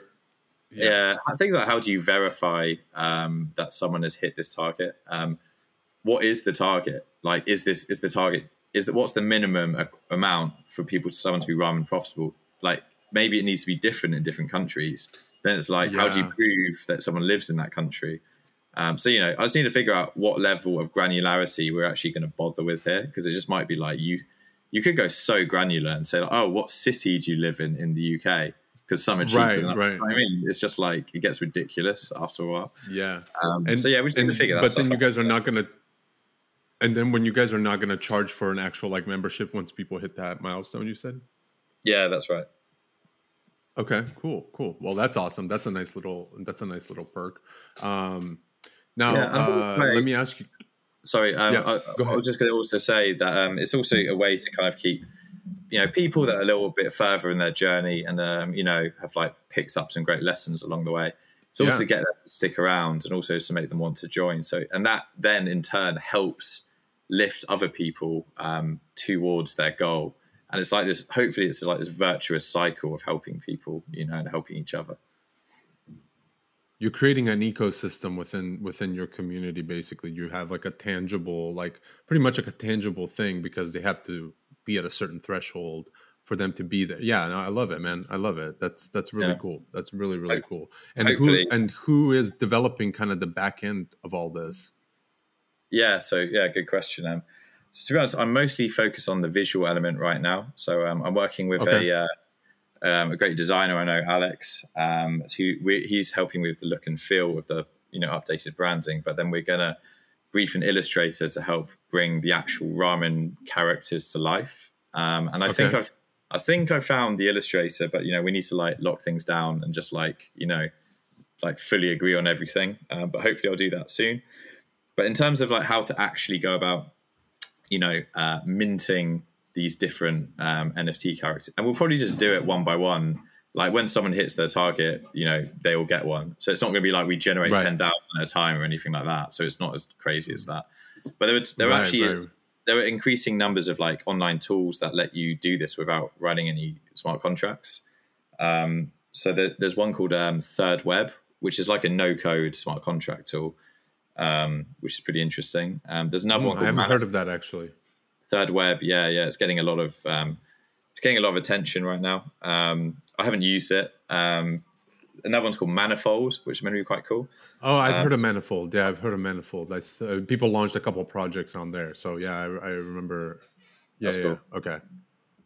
yeah. I think like how do you verify um, that someone has hit this target? Um, what is the target? Like, is this is the target? Is that what's the minimum amount for people to someone to be ramen profitable? Like, maybe it needs to be different in different countries. Then it's like, how do you prove that someone lives in that country? Um, so you know, I just need to figure out what level of granularity we're actually going to bother with here, because it just might be like you you could go so granular and say, like, oh, what city do you live in in the UK? Because some are cheaper. Right, than right. I mean, it's just like it gets ridiculous after a while. Yeah. Um, And so yeah, we just need and- to figure that. But then you out. guys are not gonna. And then when you guys are not gonna charge for an actual like membership once people hit that milestone, you said. yeah, that's right. Okay, cool, cool. Well, that's awesome. That's a nice little. That's a nice little perk. Um, now, Yeah, uh, let me ask you. Sorry, um, Yeah, I, I was just going to also say that um, it's also a way to kind of keep, you know, people that are a little bit further in their journey and um, you know have like picked up some great lessons along the way. It's also Yeah. get them to stick around and also to make them want to join. So and that then in turn helps lift other people um, towards their goal. And it's like this. Hopefully, it's like this virtuous cycle of helping people, you know, and helping each other. You're creating an ecosystem within within your community. Basically, you have like a tangible, like pretty much like a tangible thing because they have to be at a certain threshold for them to be there. Yeah, no, I love it, man. I love it. That's that's really Yeah. cool. That's really really Hope- cool. And hopefully- who and who is developing kind of the back end of all this? Yeah, so yeah, good question. Um, so to be honest, I'm mostly focused on the visual element right now. So um, I'm working with Okay. a uh, um, a great designer I know, Alex, um, who we, he's helping with the look and feel of the you know updated branding. But then we're gonna brief an illustrator to help bring the actual ramen characters to life. Um, and I think I've I think I found the illustrator, but you know we need to like lock things down and just like you know like fully agree on everything. Uh, but hopefully I'll do that soon. But in terms of like how to actually go about, you know, uh, minting these different um, NFT characters, and we'll probably just do it one by one. Like when someone hits their target, you know, they will get one. So it's not going to be like we generate Right. ten thousand at a time or anything like that. So it's not as crazy as that. But there were there were Right, actually right. there are increasing numbers of like online tools that let you do this without writing any smart contracts. Um, so there, there's one called um, thirdweb, which is like a no-code smart contract tool, um, which is pretty interesting. Um, there's another Hmm, one I haven't Mana- heard of that actually. Third Web. Yeah, yeah, it's getting a lot of um, it's getting a lot of attention right now. Um, I haven't used it. Um, another one's called Manifold, which is to be quite cool. Oh, I've Um, heard of Manifold. Yeah, I've heard of Manifold. That's, uh, people launched a couple projects on there. So yeah, I, I remember. Yeah, yeah. cool. Okay.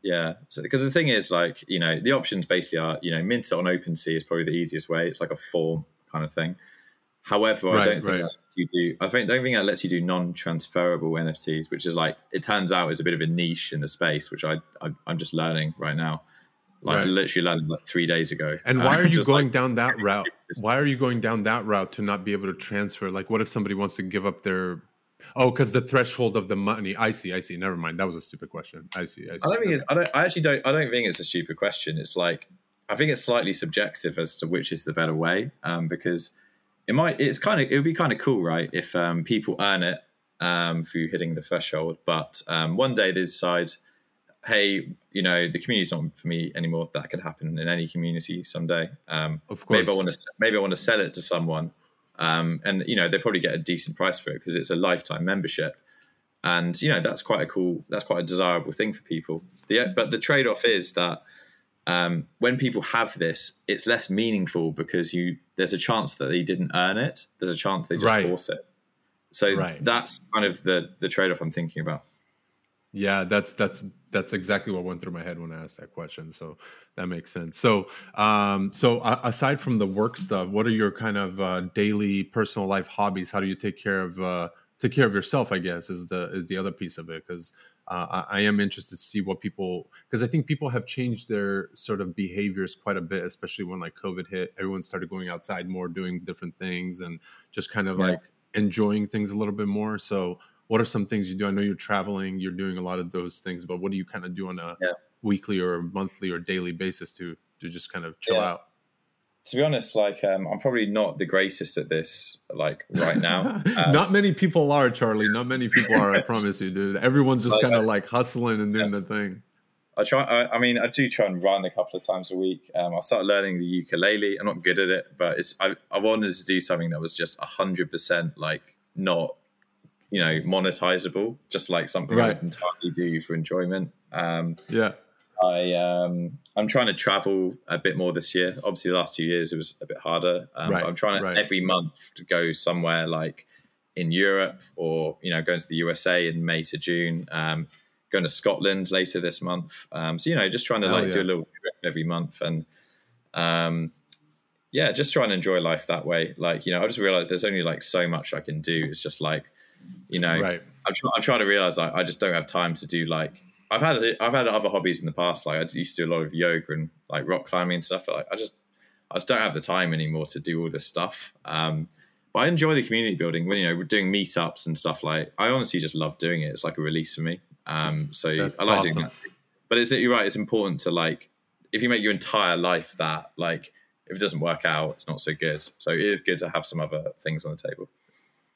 Yeah, so because the thing is, like, you know, the options basically are, you know, mint it on OpenSea is probably the easiest way. It's like a form kind of thing. However, I don't think right. that lets you do. I think don't think that lets you do non-transferable NFTs, which is like it turns out is a bit of a niche in the space, which I, I I'm just learning right now. Like Right. literally learning like three days ago. And why are you going like, down that route? Why are you going down that route to not be able to transfer? Like, what if somebody wants to give up their? Oh, because the threshold of the money. I see. I see. Never mind. That was a stupid question. I see. I see. I don't think it's. I don't. I actually don't. I don't think it's a stupid question. It's like I think it's slightly subjective as to which is the better way, um, because it might. It's kind of. It would be kind of cool, right? If um, people earn it um, through hitting the threshold, but um, one day they decide, hey, you know, the community's not for me anymore. That could happen in any community someday. Um, Of course. maybe I want to. Maybe I want to sell it to someone, um, and you know, they probably get a decent price for it because it's a lifetime membership and you know that's quite a cool that's quite a desirable thing for people the, but the trade-off is that um, when people have this it's less meaningful because you there's a chance that they didn't earn it there's a chance they just Right. bought it so Right. that's kind of the the trade-off i'm thinking about Yeah, that's that's that's exactly what went through my head when I asked that question. So that makes sense. So, um, so aside from the work stuff, what are your kind of uh, daily personal life hobbies? How do you take care of uh, take care of yourself? I guess is the is the other piece of it because uh, I, I, am interested to see what people because I think people have changed their sort of behaviors quite a bit, especially when like COVID hit. Everyone started going outside more, doing different things, and just kind of yeah. like enjoying things a little bit more. So what are some things you do? I know you're traveling, you're doing a lot of those things, but what do you kind of do on a yeah. weekly or monthly or daily basis to to just kind of chill yeah. out? To be honest, like um, I'm probably not the greatest at this, like right now. Um, not many people are, Charlie. Not many people are. I promise you, dude. Everyone's just kind of like hustling and doing yeah. the thing. I try. I, I, mean, I do try and run a couple of times a week. Um, I started learning the ukulele. I'm not good at it, but it's. I, I wanted to do something that was just hundred percent like not you know monetizable just like something right. i would entirely do for enjoyment um, yeah i um, i'm trying to travel a bit more this year obviously the last two years it was a bit harder um, right. i'm trying to right. every month to go somewhere like in europe or you know going to the usa in may to june um, going to scotland later this month um, so you know just trying to like yeah. do a little trip every month and um, yeah, just try and enjoy life that way. Like, you know, I just realized there's only like so much I can do. It's just like you know, right. I'm, try, I'm trying to realize like, I just don't have time to do like I've had I've had other hobbies in the past. Like I used to do a lot of yoga and like rock climbing and stuff. Like I just I just don't have the time anymore to do all this stuff. Um, but I enjoy the community building. When you know we're doing meetups and stuff. Like I honestly just love doing it. It's like a release for me. Um, so That's I like awesome. doing that. But it's you're right. It's important to like if you make your entire life that like if it doesn't work out, it's not so good. So it is good to have some other things on the table.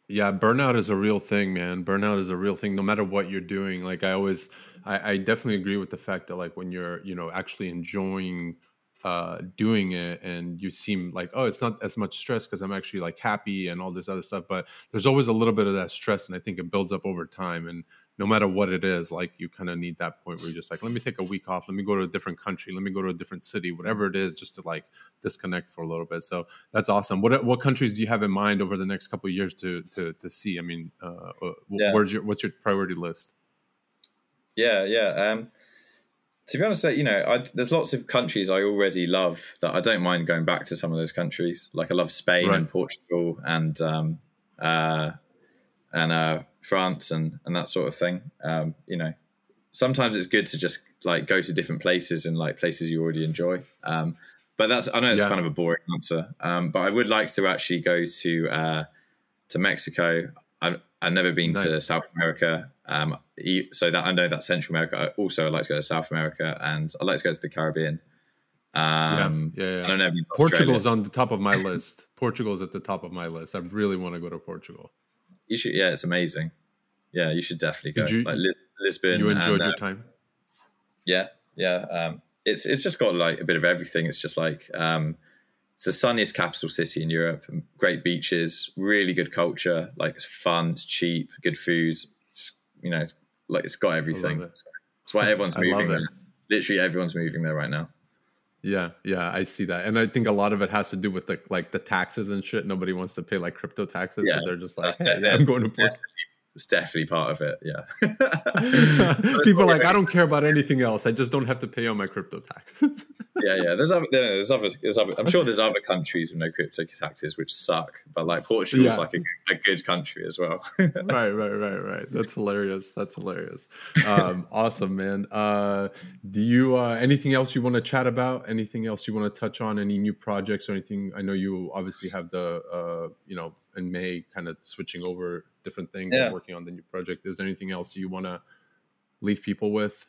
Yeah, burnout is a real thing, man. Burnout is a real thing, no matter what you're doing. Like I always, I, I definitely agree with the fact that like when you're, you know, actually enjoying uh, doing it, and you seem like, oh, it's not as much stress because I'm actually like happy and all this other stuff. But there's always a little bit of that stress, and I think it builds up over time. And no matter what it is, like you kind of need that point where you're just like, let me take a week off, let me go to a different country, let me go to a different city, whatever it is, just to like disconnect for a little bit. So that's awesome. What what countries do you have in mind over the next couple of years to to to see? I mean, uh, uh yeah. where's your what's your priority list? Yeah, yeah. Um, to be honest, you know, I, there's lots of countries I already love that I don't mind going back to some of those countries. Like I love Spain right. and Portugal and um, uh, and uh, France and and that sort of thing. Um, you know, sometimes it's good to just like go to different places and like places you already enjoy. Um, but that's I know it's yeah. kind of a boring answer, um, but I would like to actually go to uh, to Mexico. I've, I've never been nice. to South America, um, so that I know that Central America. Also, I'd like to go to South America, and I'd like to go to the Caribbean. Um, yeah, yeah, yeah. I don't know. Portugal's on the top of my list. Portugal's at the top of my list. I really want to go to Portugal you should. Yeah, it's amazing. Yeah, you should definitely go. You, like Lis- Lisbon. You enjoyed and, your uh, time. Yeah, yeah. Um, it's it's just got like a bit of everything. It's just like um, it's the sunniest capital city in Europe. Great beaches, really good culture. Like it's fun, it's cheap, good food. It's, you know, it's, like it's got everything. It. So why everyone's moving there. Literally, everyone's moving there right now. Yeah, yeah, I see that, and I think a lot of it has to do with the like the taxes and shit. Nobody wants to pay like crypto taxes, yeah, so they're just like, hey, yeah, I'm going to Portugal. It's definitely part of it. Yeah. People are like, I don't care about anything else. I just don't have to pay all my crypto taxes. yeah, yeah. There's other, there's other, there's other. I'm sure there's other countries with no crypto taxes which suck, but like Portugal's yeah. like a, a, good country as well. right, right, right, right. That's hilarious. That's hilarious. Um, awesome, man. Uh, do you uh, anything else you want to chat about? Anything else you want to touch on? Any new projects or anything? I know you obviously have the uh, you know in May, kind of switching over different things yeah. and working on the new project. Is there anything else you want to leave people with?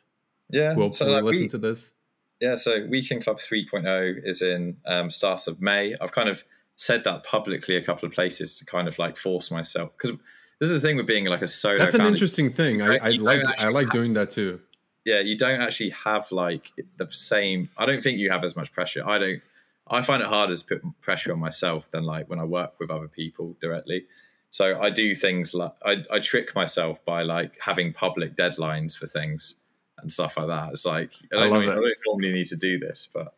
Yeah, will so like listen we, to this? Yeah, so Weekend Club 3.0 is in um, start of May. I've kind of said that publicly a couple of places to kind of like force myself because this is the thing with being like a solo. That's an interesting thing. I, I like I like have, doing that too. Yeah, you don't actually have like the same. I don't think you have as much pressure. I don't. I find it harder to put pressure on myself than like when I work with other people directly. So I do things like I, I trick myself by like having public deadlines for things and stuff like that. It's like I don't, I, I don't normally need to do this, but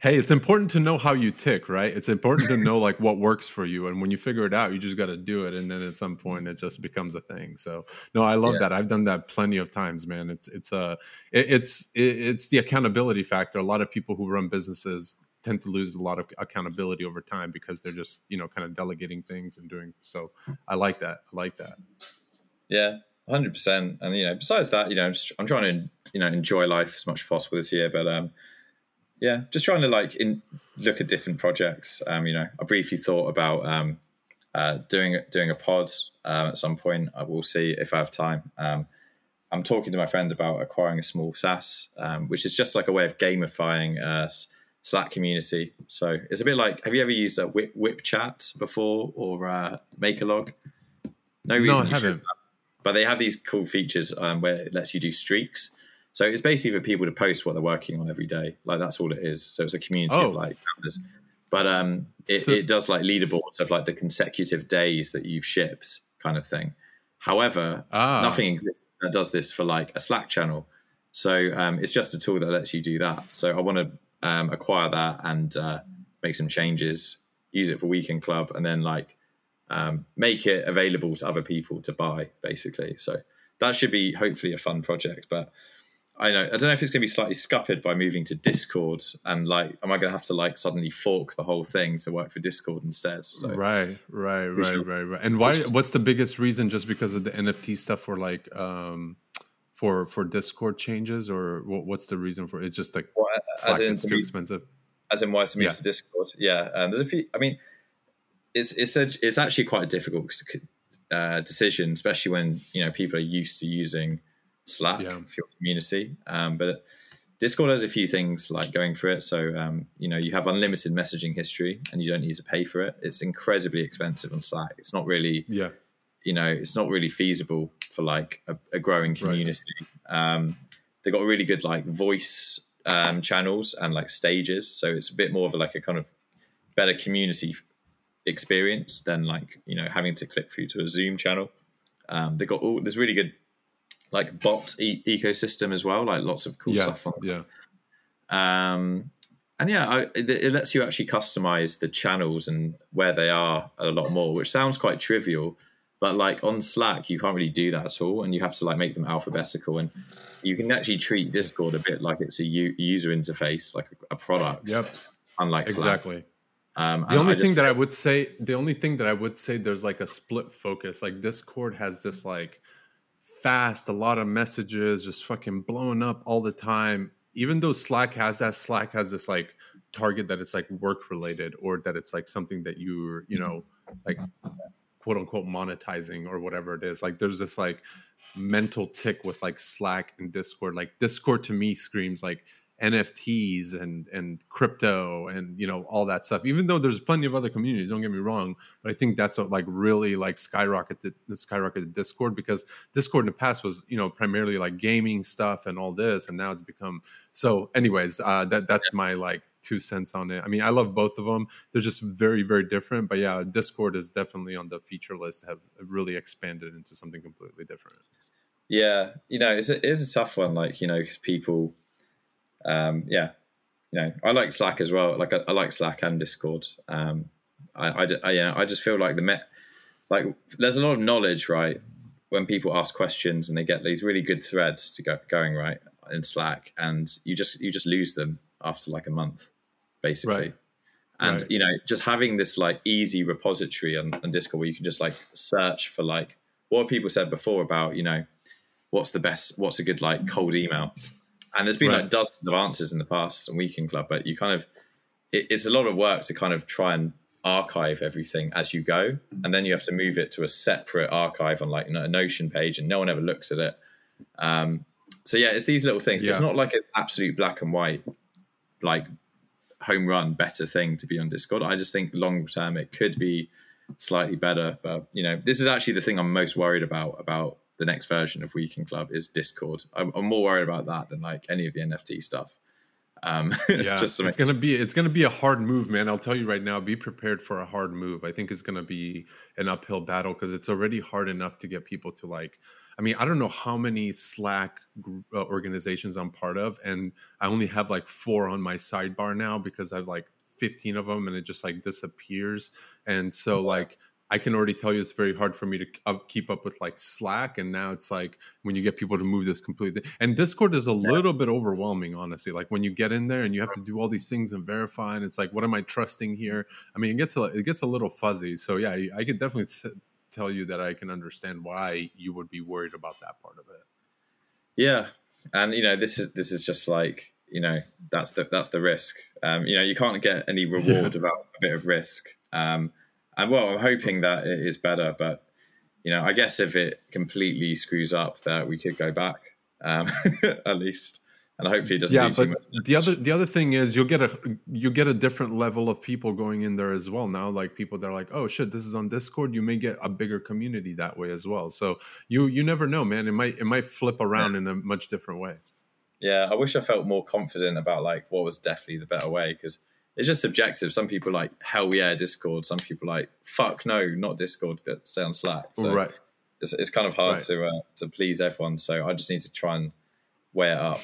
hey, it's important to know how you tick, right? It's important to know like what works for you, and when you figure it out, you just got to do it, and then at some point, it just becomes a thing. So, no, I love yeah. that. I've done that plenty of times, man. It's it's a uh, it, it's it, it's the accountability factor. A lot of people who run businesses tend to lose a lot of accountability over time because they're just you know kind of delegating things and doing. So, I like that. I like that. Yeah, hundred percent. And you know, besides that, you know, I'm, just, I'm trying to you know enjoy life as much as possible this year, but um yeah, just trying to like in, look at different projects. Um, you know, I briefly thought about um, uh, doing doing a pod um, at some point. I will see if I have time. Um, I'm talking to my friend about acquiring a small SaaS, um, which is just like a way of gamifying uh, Slack community. So it's a bit like, have you ever used a WIP, WIP Chat before or uh, MakerLog? No reason no, I haven't. But they have these cool features um, where it lets you do streaks. So it's basically for people to post what they're working on every day. Like that's all it is. So it's a community oh. of like founders. But um, it, so, it does like leaderboards of like the consecutive days that you've shipped kind of thing. However, ah. nothing exists that does this for like a Slack channel. So um, it's just a tool that lets you do that. So I want to um, acquire that and uh, make some changes, use it for Weekend Club, and then like um, make it available to other people to buy, basically. So that should be hopefully a fun project. But I know I don't know if it's going to be slightly scuppered by moving to Discord and like, am I going to have to like suddenly fork the whole thing to work for Discord instead? So, right, right, right, right, right. And why? What's the biggest reason? Just because of the NFT stuff, or like, um, for for Discord changes, or what's the reason for it? It's just like well, Slack is too expensive. As in why to move yeah. to Discord? Yeah, and there's a few. I mean, it's it's a, it's actually quite a difficult uh, decision, especially when you know people are used to using Slack yeah. for your community. Um, but Discord has a few things like going for it. So um, you know you have unlimited messaging history, and you don't need to pay for it. It's incredibly expensive on Slack. It's not really yeah. You know, it's not really feasible for like a, a growing community. Right. Um, they've got really good like voice um, channels and like stages, so it's a bit more of a, like a kind of better community experience than like you know having to click through to a Zoom channel. Um, they've got all there's really good like bot e- ecosystem as well, like lots of cool yeah, stuff on. Yeah. Um, and yeah, I, it, it, lets you actually customize the channels and where they are a lot more, which sounds quite trivial, but like on Slack, you can't really do that at all, and you have to like make them alphabetical, and you can actually treat Discord a bit like it's a u- user interface, like a, a product. Yep. Unlike exactly. Slack. Um, the only thing that I would say, the only thing that I would say, there's like a split focus. Like Discord has this like fast, a lot of messages, just fucking blowing up all the time. Even though Slack has that, Slack has this like target that it's like work related or that it's like something that you're, you know, like quote unquote monetizing or whatever it is. Like there's this like mental tick with like Slack and Discord. Like Discord to me screams like NFTs and and crypto and you know all that stuff. Even though there's plenty of other communities, don't get me wrong, but I think that's what like really like skyrocketed skyrocketed Discord because Discord in the past was you know primarily like gaming stuff and all this, and now it's become so. Anyways, uh, that that's my like two cents on it. I mean, I love both of them. They're just very very different, but yeah, Discord is definitely on the feature list. Have really expanded into something completely different. Yeah, you know, it's a, it's a tough one. Like you know, people um, yeah, you know, I like Slack as well. Like I, I like Slack and Discord. Um, I, I, I, yeah, I just feel like the met, like there's a lot of knowledge, right? When people ask questions and they get these really good threads to go going right in Slack, and you just you just lose them after like a month, basically. Right. And right. you know, just having this like easy repository on, on Discord where you can just like search for like what people said before about you know what's the best, what's a good like cold email and there's been right. like dozens of answers in the past on Weekend Club, but you kind of it, it's a lot of work to kind of try and archive everything as you go, and then you have to move it to a separate archive on like a Notion page, and no one ever looks at it. Um, so yeah, it's these little things. Yeah. It's not like an absolute black and white, like home run better thing to be on Discord. I just think long term it could be slightly better, but you know, this is actually the thing I'm most worried about about the next version of Weekend Club is Discord. I'm, I'm, more worried about that than like any of the NFT stuff. Um, yeah, just it's gonna be it's gonna be a hard move, man. I'll tell you right now. Be prepared for a hard move. I think it's gonna be an uphill battle because it's already hard enough to get people to like. I mean, I don't know how many Slack uh, organizations I'm part of, and I only have like four on my sidebar now because I've like 15 of them, and it just like disappears. And so, like, I can already tell you it's very hard for me to up, keep up with like Slack, and now it's like when you get people to move this completely. And Discord is a yeah. little bit overwhelming, honestly. Like when you get in there and you have to do all these things and verify, and it's like, what am I trusting here? I mean, it gets a, it gets a little fuzzy. So yeah, I could definitely tell you that I can understand why you would be worried about that part of it. Yeah, and you know, this is this is just like you know that's the that's the risk. Um, you know, you can't get any reward yeah. without a bit of risk. Um, and well, I'm hoping that it is better, but you know, I guess if it completely screws up, that we could go back um, at least, and hopefully it doesn't. Yeah, but the other the other thing is you'll get a you get a different level of people going in there as well. Now, like people that are like, oh shit, this is on Discord. You may get a bigger community that way as well. So you you never know, man. It might it might flip around yeah. in a much different way. Yeah, I wish I felt more confident about like what was definitely the better way because it's just subjective. Some people like hell yeah Discord. Some people like fuck no, not Discord. That stay on Slack. So right. It's, it's kind of hard right. to uh, to please everyone. So I just need to try and weigh it up.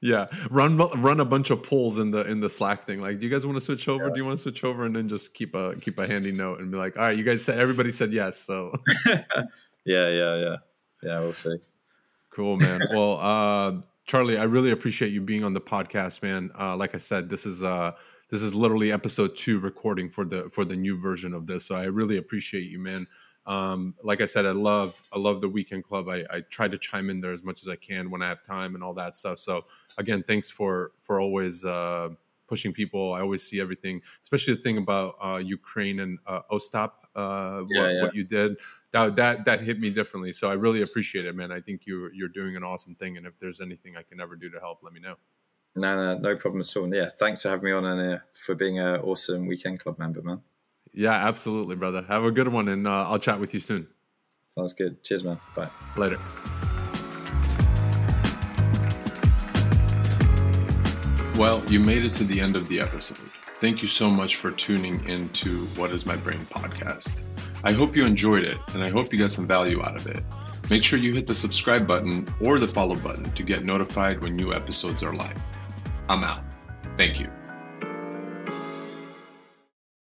Yeah, run run a bunch of polls in the in the Slack thing. Like, do you guys want to switch over? Yeah. Do you want to switch over? And then just keep a keep a handy note and be like, all right, you guys said everybody said yes. So yeah, yeah, yeah, yeah. We'll see. Cool, man. well, uh, Charlie, I really appreciate you being on the podcast, man. Uh, like I said, this is uh, this is literally episode two recording for the for the new version of this. So I really appreciate you, man. Um, like I said, I love I love the weekend club. I, I try to chime in there as much as I can when I have time and all that stuff. So again, thanks for for always uh, pushing people. I always see everything, especially the thing about uh, Ukraine and uh, Ostap, uh, yeah, what, yeah. what you did that that that hit me differently. So I really appreciate it, man. I think you you're doing an awesome thing, and if there's anything I can ever do to help, let me know. No, no, no problem at all. Yeah, thanks for having me on and uh, for being an awesome weekend club member, man. Yeah, absolutely, brother. Have a good one, and uh, I'll chat with you soon. Sounds good. Cheers, man. Bye. Later. Well, you made it to the end of the episode. Thank you so much for tuning into What is My Brain podcast. I hope you enjoyed it and I hope you got some value out of it. Make sure you hit the subscribe button or the follow button to get notified when new episodes are live. I'm out. Thank you.